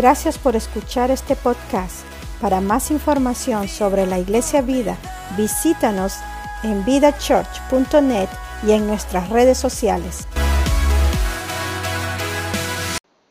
Gracias por escuchar este podcast. Para más información sobre la Iglesia Vida, visítanos en vidachurch.net y en nuestras redes sociales.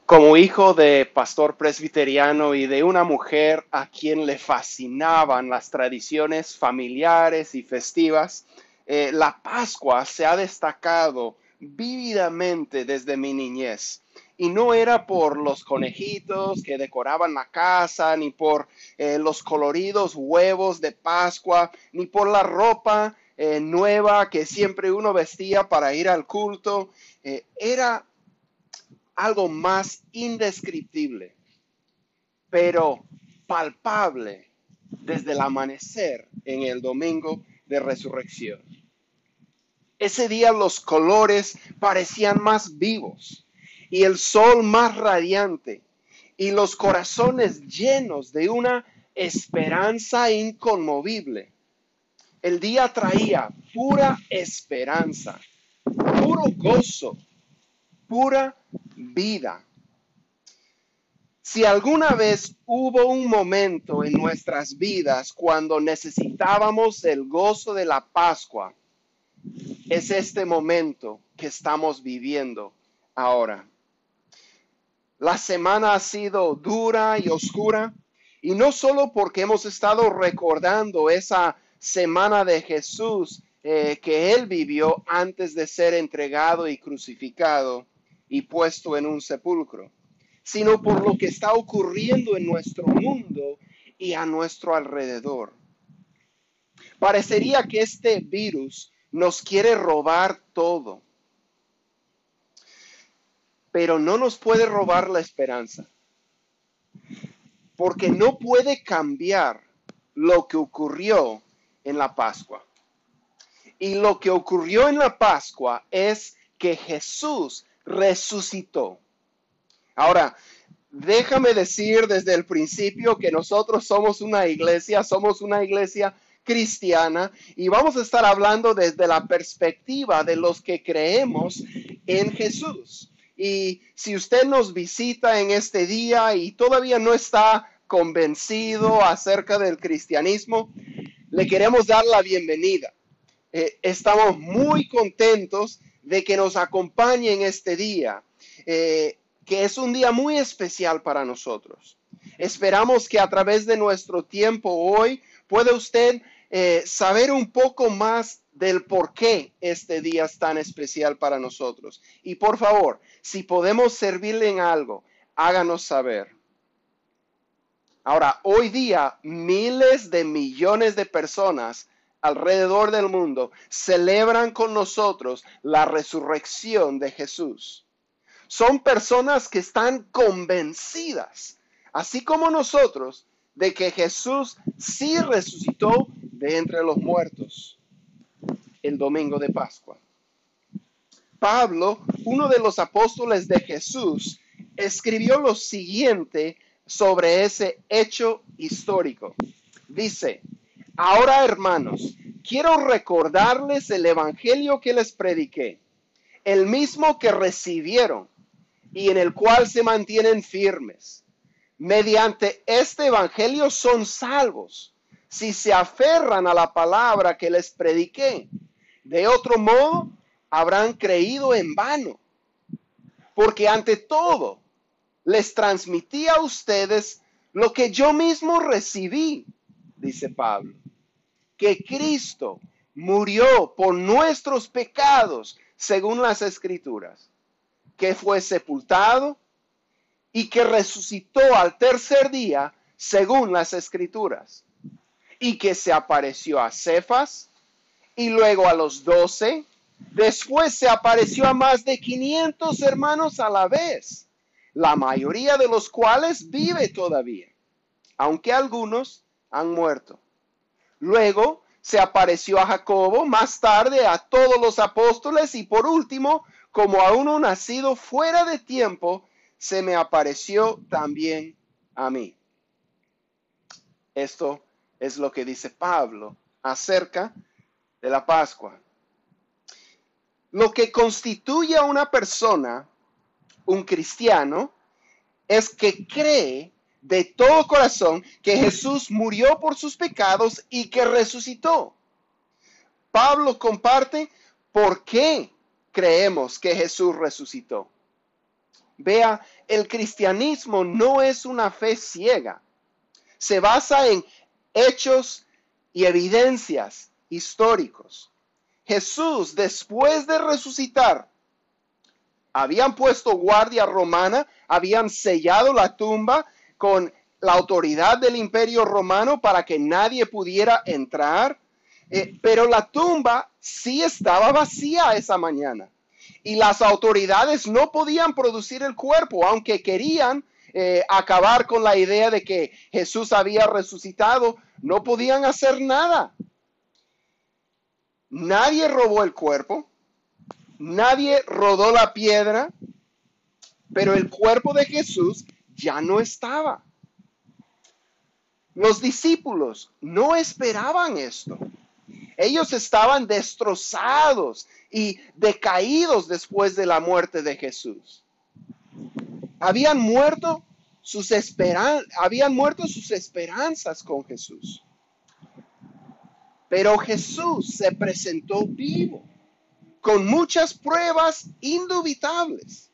Como hijo de pastor presbiteriano y de una mujer a quien le fascinaban las tradiciones familiares y festivas, eh, la Pascua se ha destacado vívidamente desde mi niñez. Y no era por los conejitos que decoraban la casa, ni por eh, los coloridos huevos de Pascua, ni por la ropa eh, nueva que siempre uno vestía para ir al culto. era algo más indescriptible, pero palpable desde el amanecer en el domingo de resurrección. Ese día los colores parecían más vivos y el sol más radiante y los corazones llenos de una esperanza inconmovible. El día traía pura esperanza, puro gozo, pura vida. Si alguna vez hubo un momento en nuestras vidas cuando necesitábamos el gozo de la Pascua, es este momento que estamos viviendo ahora. La semana ha sido dura y oscura, y no solo porque hemos estado recordando esa semana de Jesús eh, que él vivió antes de ser entregado y crucificado, y puesto en un sepulcro, sino por lo que está ocurriendo en nuestro mundo y a nuestro alrededor. Parecería que este virus nos quiere robar todo, pero no nos puede robar la esperanza, porque no puede cambiar lo que ocurrió en la Pascua. Y lo que ocurrió en la Pascua es que Jesús resucitó. Ahora, déjame decir desde el principio que nosotros somos una iglesia, somos una iglesia cristiana y vamos a estar hablando desde la perspectiva de los que creemos en Jesús. Y si usted nos visita en este día y todavía no está convencido acerca del cristianismo, le queremos dar la bienvenida. Eh, estamos muy contentos de que nos acompañe en este día, eh, que es un día muy especial para nosotros. Esperamos que a través de nuestro tiempo hoy pueda usted eh, saber un poco más del por qué este día es tan especial para nosotros. Y por favor, si podemos servirle en algo, háganos saber. Ahora, hoy día miles de millones de personas alrededor del mundo celebran con nosotros la resurrección de Jesús. Son personas que están convencidas, así como nosotros, de que Jesús sí resucitó de entre los muertos el domingo de Pascua. Pablo, uno de los apóstoles de Jesús, escribió lo siguiente sobre ese hecho histórico. Dice, Ahora, hermanos, quiero recordarles el Evangelio que les prediqué, el mismo que recibieron y en el cual se mantienen firmes. Mediante este Evangelio son salvos si se aferran a la palabra que les prediqué. De otro modo, habrán creído en vano. Porque ante todo, les transmití a ustedes lo que yo mismo recibí, dice Pablo que Cristo murió por nuestros pecados, según las escrituras, que fue sepultado y que resucitó al tercer día, según las escrituras, y que se apareció a Cefas y luego a los doce, después se apareció a más de 500 hermanos a la vez, la mayoría de los cuales vive todavía, aunque algunos han muerto. Luego se apareció a Jacobo, más tarde a todos los apóstoles y por último, como a uno nacido fuera de tiempo, se me apareció también a mí. Esto es lo que dice Pablo acerca de la Pascua. Lo que constituye a una persona, un cristiano, es que cree de todo corazón que Jesús murió por sus pecados y que resucitó. Pablo comparte por qué creemos que Jesús resucitó. Vea, el cristianismo no es una fe ciega. Se basa en hechos y evidencias históricos. Jesús, después de resucitar, habían puesto guardia romana, habían sellado la tumba con la autoridad del imperio romano para que nadie pudiera entrar, eh, pero la tumba sí estaba vacía esa mañana y las autoridades no podían producir el cuerpo, aunque querían eh, acabar con la idea de que Jesús había resucitado, no podían hacer nada. Nadie robó el cuerpo, nadie rodó la piedra, pero el cuerpo de Jesús ya no estaba. Los discípulos no esperaban esto. Ellos estaban destrozados y decaídos después de la muerte de Jesús. Habían muerto sus esperan habían muerto sus esperanzas con Jesús. Pero Jesús se presentó vivo, con muchas pruebas indubitables.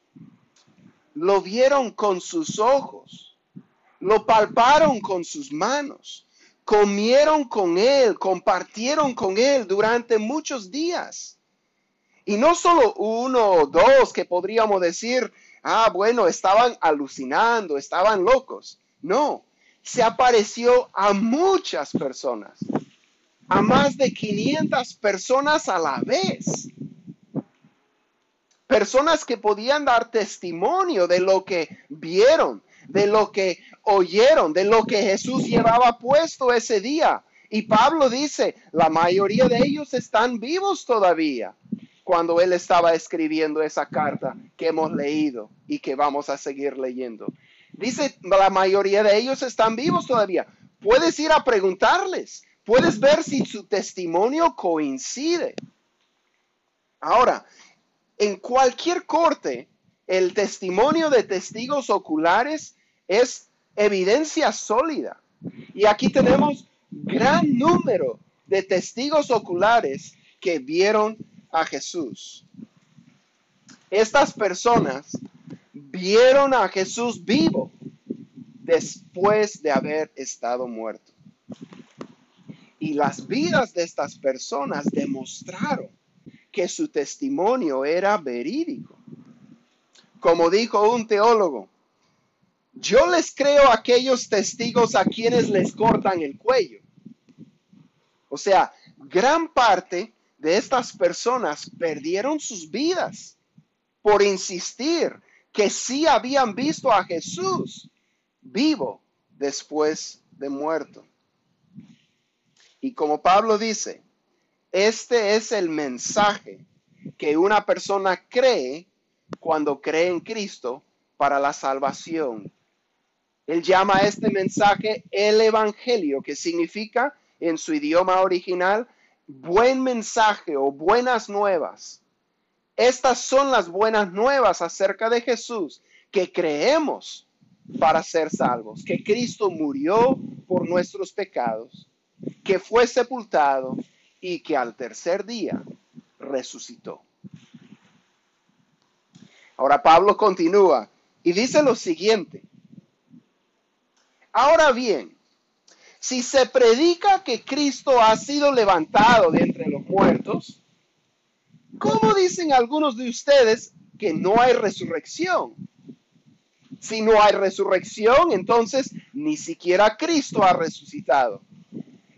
Lo vieron con sus ojos, lo palparon con sus manos, comieron con él, compartieron con él durante muchos días. Y no solo uno o dos que podríamos decir, ah, bueno, estaban alucinando, estaban locos. No, se apareció a muchas personas, a más de 500 personas a la vez. Personas que podían dar testimonio de lo que vieron, de lo que oyeron, de lo que Jesús llevaba puesto ese día. Y Pablo dice, la mayoría de ellos están vivos todavía cuando él estaba escribiendo esa carta que hemos leído y que vamos a seguir leyendo. Dice, la mayoría de ellos están vivos todavía. Puedes ir a preguntarles, puedes ver si su testimonio coincide. Ahora, en cualquier corte, el testimonio de testigos oculares es evidencia sólida. Y aquí tenemos gran número de testigos oculares que vieron a Jesús. Estas personas vieron a Jesús vivo después de haber estado muerto. Y las vidas de estas personas demostraron que su testimonio era verídico. Como dijo un teólogo, yo les creo a aquellos testigos a quienes les cortan el cuello. O sea, gran parte de estas personas perdieron sus vidas por insistir que sí habían visto a Jesús vivo después de muerto. Y como Pablo dice, este es el mensaje que una persona cree cuando cree en Cristo para la salvación él llama a este mensaje el Evangelio, que significa en su idioma original buen mensaje o buenas nuevas. Estas son las buenas nuevas acerca de Jesús que creemos para ser salvos, que Cristo murió por nuestros pecados, que fue sepultado y que al tercer día resucitó. Ahora Pablo continúa y dice lo siguiente, Ahora bien, si se predica que Cristo ha sido levantado de entre los muertos, ¿cómo dicen algunos de ustedes que no hay resurrección? Si no hay resurrección, entonces ni siquiera Cristo ha resucitado.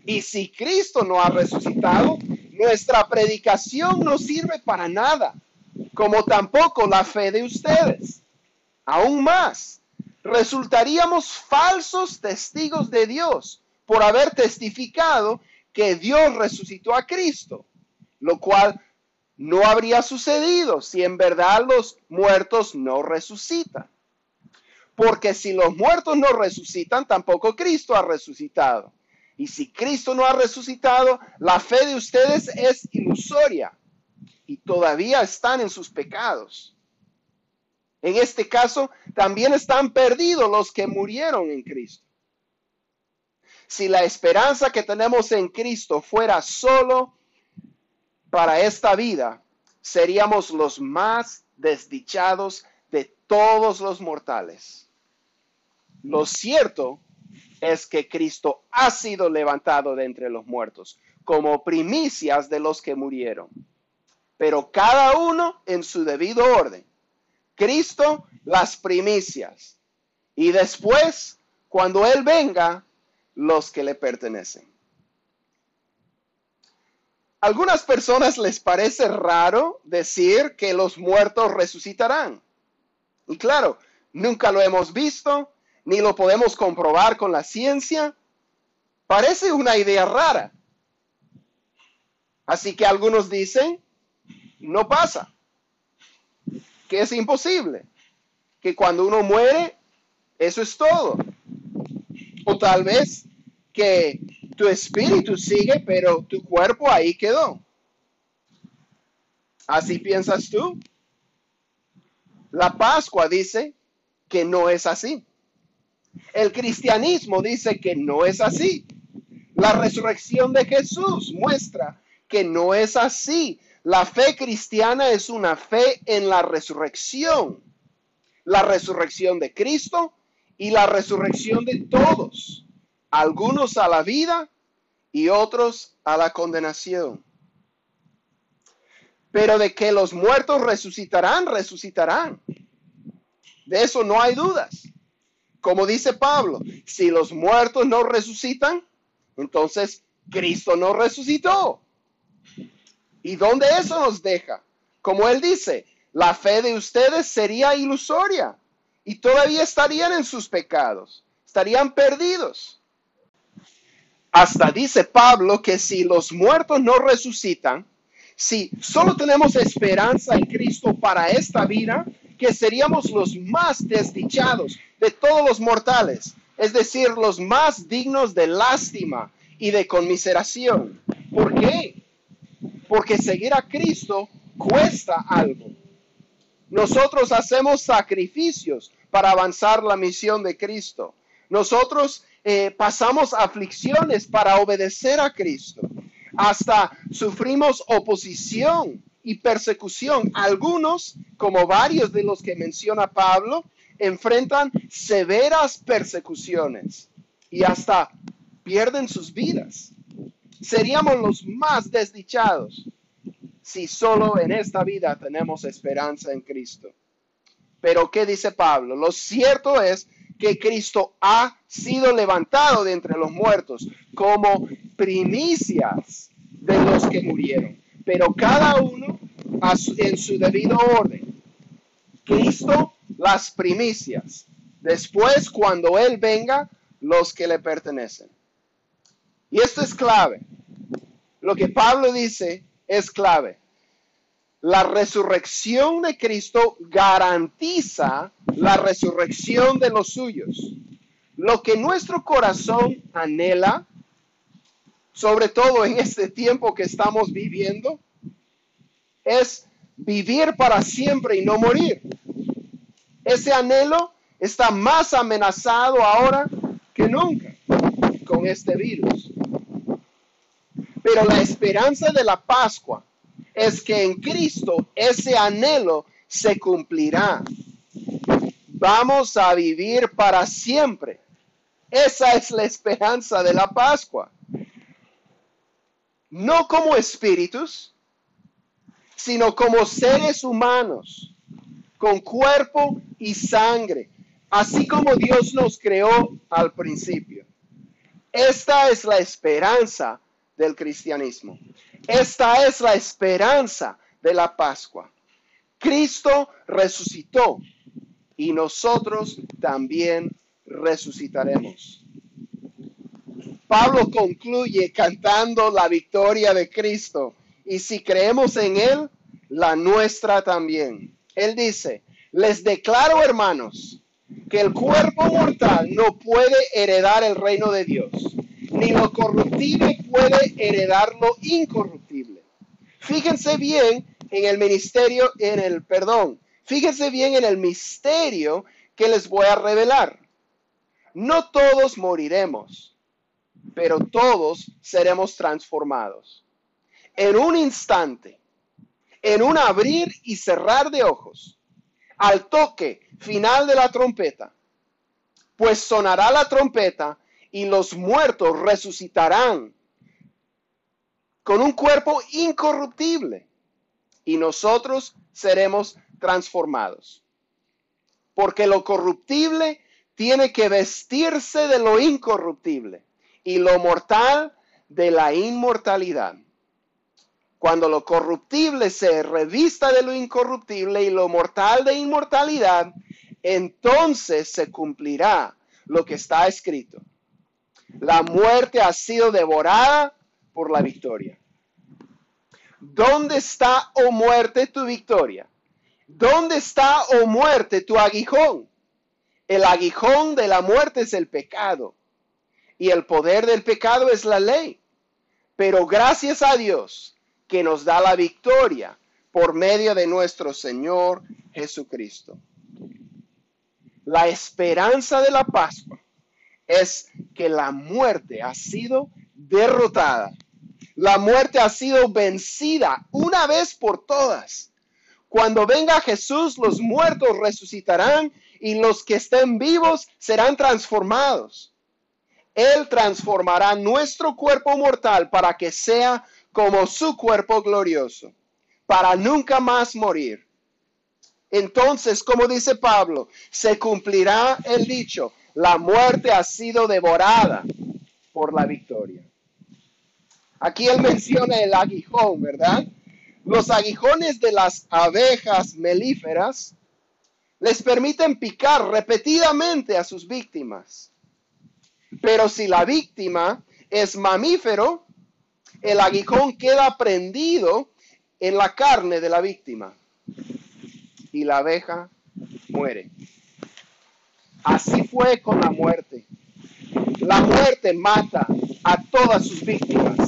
Y si Cristo no ha resucitado, nuestra predicación no sirve para nada, como tampoco la fe de ustedes. Aún más, resultaríamos falsos testigos de Dios por haber testificado que Dios resucitó a Cristo, lo cual no habría sucedido si en verdad los muertos no resucitan. Porque si los muertos no resucitan, tampoco Cristo ha resucitado. Y si Cristo no ha resucitado, la fe de ustedes es ilusoria y todavía están en sus pecados. En este caso, también están perdidos los que murieron en Cristo. Si la esperanza que tenemos en Cristo fuera solo para esta vida, seríamos los más desdichados de todos los mortales. Lo cierto es que Cristo ha sido levantado de entre los muertos como primicias de los que murieron, pero cada uno en su debido orden. Cristo las primicias y después, cuando Él venga, los que le pertenecen. Algunas personas les parece raro decir que los muertos resucitarán. Y claro, nunca lo hemos visto, ni lo podemos comprobar con la ciencia. Parece una idea rara. Así que algunos dicen, no pasa, que es imposible, que cuando uno muere, eso es todo. O tal vez que tu espíritu sigue, pero tu cuerpo ahí quedó. ¿Así piensas tú? La Pascua dice que no es así. El cristianismo dice que no es así. La resurrección de Jesús muestra que no es así. La fe cristiana es una fe en la resurrección. La resurrección de Cristo y la resurrección de todos. Algunos a la vida y otros a la condenación. Pero de que los muertos resucitarán, resucitarán. De eso no hay dudas. Como dice Pablo, si los muertos no resucitan, entonces Cristo no resucitó. ¿Y dónde eso nos deja? Como él dice, la fe de ustedes sería ilusoria y todavía estarían en sus pecados, estarían perdidos. Hasta dice Pablo que si los muertos no resucitan, si solo tenemos esperanza en Cristo para esta vida, que seríamos los más desdichados de todos los mortales, es decir, los más dignos de lástima y de conmiseración. ¿Por qué? Porque seguir a Cristo cuesta algo. Nosotros hacemos sacrificios para avanzar la misión de Cristo. Nosotros eh, pasamos aflicciones para obedecer a Cristo. Hasta sufrimos oposición y persecución. Algunos, como varios de los que menciona Pablo, enfrentan severas persecuciones y hasta pierden sus vidas. Seríamos los más desdichados si solo en esta vida tenemos esperanza en Cristo. Pero ¿qué dice Pablo? Lo cierto es que Cristo ha sido levantado de entre los muertos como primicias de los que murieron. Pero cada uno en su debido orden. Cristo las primicias. Después, cuando Él venga, los que le pertenecen. Y esto es clave. Lo que Pablo dice es clave. La resurrección de Cristo garantiza la resurrección de los suyos. Lo que nuestro corazón anhela, sobre todo en este tiempo que estamos viviendo, es vivir para siempre y no morir. Ese anhelo está más amenazado ahora que nunca con este virus. Pero la esperanza de la Pascua es que en Cristo ese anhelo se cumplirá. Vamos a vivir para siempre. Esa es la esperanza de la Pascua. No como espíritus, sino como seres humanos, con cuerpo y sangre, así como Dios nos creó al principio. Esta es la esperanza del cristianismo. Esta es la esperanza de la Pascua. Cristo resucitó y nosotros también resucitaremos. Pablo concluye cantando la victoria de Cristo y si creemos en Él, la nuestra también. Él dice, les declaro hermanos, que el cuerpo mortal no puede heredar el reino de Dios, ni lo corruptible puede heredar lo incorruptible. Fíjense bien en el ministerio, en el perdón. Fíjese bien en el misterio que les voy a revelar. No todos moriremos, pero todos seremos transformados. En un instante, en un abrir y cerrar de ojos, al toque final de la trompeta, pues sonará la trompeta y los muertos resucitarán con un cuerpo incorruptible y nosotros seremos transformados. Porque lo corruptible tiene que vestirse de lo incorruptible y lo mortal de la inmortalidad. Cuando lo corruptible se revista de lo incorruptible y lo mortal de inmortalidad, entonces se cumplirá lo que está escrito. La muerte ha sido devorada por la victoria. ¿Dónde está, oh muerte, tu victoria? ¿Dónde está, oh muerte, tu aguijón? El aguijón de la muerte es el pecado y el poder del pecado es la ley. Pero gracias a Dios que nos da la victoria por medio de nuestro Señor Jesucristo. La esperanza de la Pascua es que la muerte ha sido derrotada. La muerte ha sido vencida una vez por todas. Cuando venga Jesús, los muertos resucitarán y los que estén vivos serán transformados. Él transformará nuestro cuerpo mortal para que sea como su cuerpo glorioso, para nunca más morir. Entonces, como dice Pablo, se cumplirá el dicho, la muerte ha sido devorada por la victoria. Aquí él menciona el aguijón, ¿verdad? Los aguijones de las abejas melíferas les permiten picar repetidamente a sus víctimas. Pero si la víctima es mamífero, el aguijón queda prendido en la carne de la víctima y la abeja muere. Así fue con la muerte. La muerte mata a todas sus víctimas.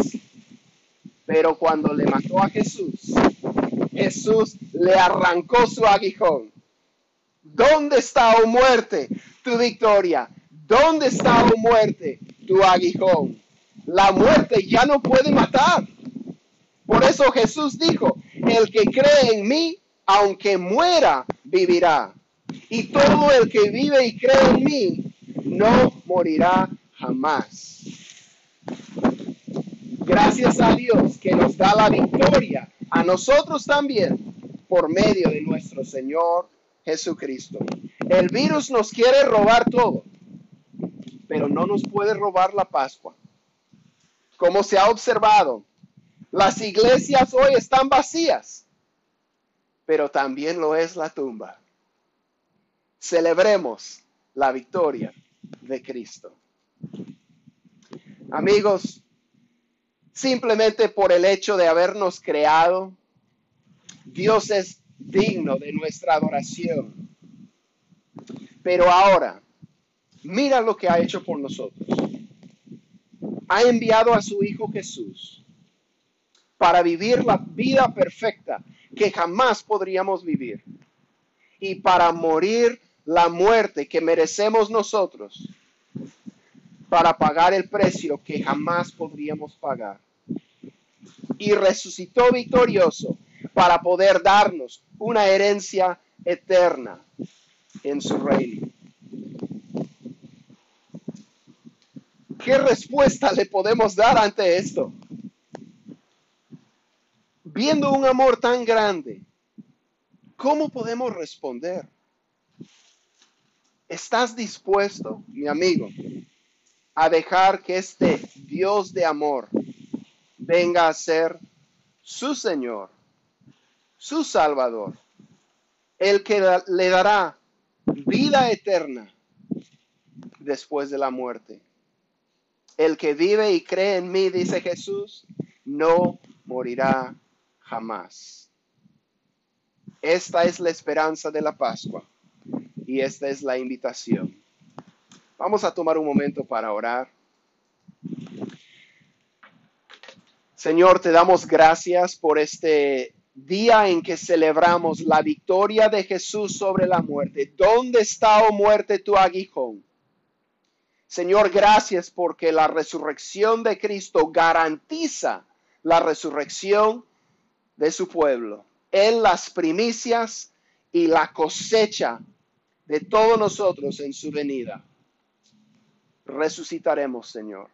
Pero cuando le mató a Jesús, Jesús le arrancó su aguijón. ¿Dónde está, oh muerte, tu victoria? ¿Dónde está, oh muerte, tu aguijón? La muerte ya no puede matar. Por eso Jesús dijo, el que cree en mí, aunque muera, vivirá. Y todo el que vive y cree en mí, no morirá jamás. Gracias a Dios que nos da la victoria a nosotros también por medio de nuestro Señor Jesucristo. El virus nos quiere robar todo, pero no nos puede robar la Pascua. Como se ha observado, las iglesias hoy están vacías, pero también lo es la tumba. Celebremos la victoria de Cristo. Amigos, simplemente por el hecho de habernos creado, Dios es digno de nuestra adoración. Pero ahora, mira lo que ha hecho por nosotros. Ha enviado a su Hijo Jesús para vivir la vida perfecta que jamás podríamos vivir y para morir la muerte que merecemos nosotros para pagar el precio que jamás podríamos pagar. Y resucitó victorioso para poder darnos una herencia eterna en su reino. ¿Qué respuesta le podemos dar ante esto? Viendo un amor tan grande, ¿cómo podemos responder? ¿Estás dispuesto, mi amigo, a dejar que este Dios de amor venga a ser su Señor, su Salvador, el que le dará vida eterna después de la muerte. El que vive y cree en mí, dice Jesús, no morirá jamás. Esta es la esperanza de la Pascua y esta es la invitación. Vamos a tomar un momento para orar. Señor, te damos gracias por este día en que celebramos la victoria de Jesús sobre la muerte. ¿Dónde está, oh muerte, tu aguijón? Señor, gracias porque la resurrección de Cristo garantiza la resurrección de su pueblo. En las primicias y la cosecha de todos nosotros en su venida. Resucitaremos, Señor.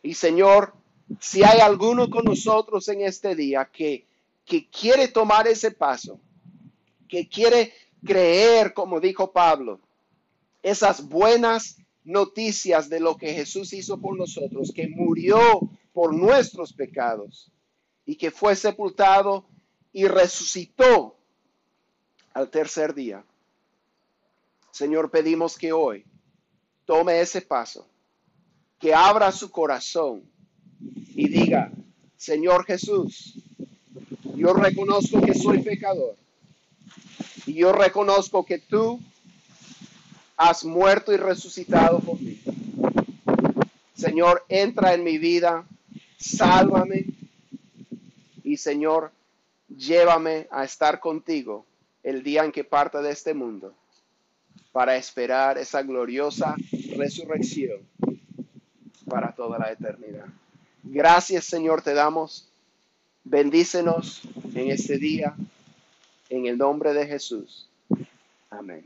Y Señor, si hay alguno con nosotros en este día que, que quiere tomar ese paso, que quiere creer, como dijo Pablo, esas buenas noticias de lo que Jesús hizo por nosotros, que murió por nuestros pecados y que fue sepultado y resucitó al tercer día. Señor, pedimos que hoy tome ese paso, que abra su corazón y diga, Señor Jesús, yo reconozco que soy pecador y yo reconozco que tú has muerto y resucitado por mí. Señor, entra en mi vida, sálvame y Señor, llévame a estar contigo el día en que parta de este mundo para esperar esa gloriosa resurrección para toda la eternidad. Gracias Señor te damos. Bendícenos en este día, en el nombre de Jesús. Amén.